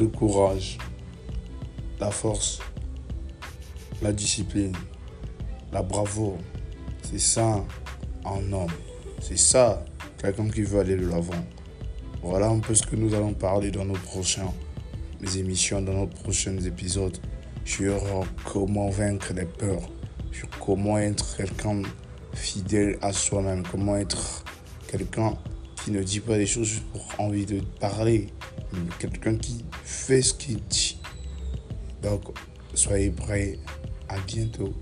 le courage, la force, la discipline, la bravoure. C'est ça un homme. C'est ça quelqu'un qui veut aller de l'avant. Voilà un peu ce que nous allons parler dans nos prochains émissions, dans nos prochains épisodes sur comment vaincre les peurs, sur comment être quelqu'un fidèle à soi-même, comment être quelqu'un qui ne dit pas des choses pour envie de parler, quelqu'un qui fait ce qu'il dit. Donc, soyez prêts. À bientôt.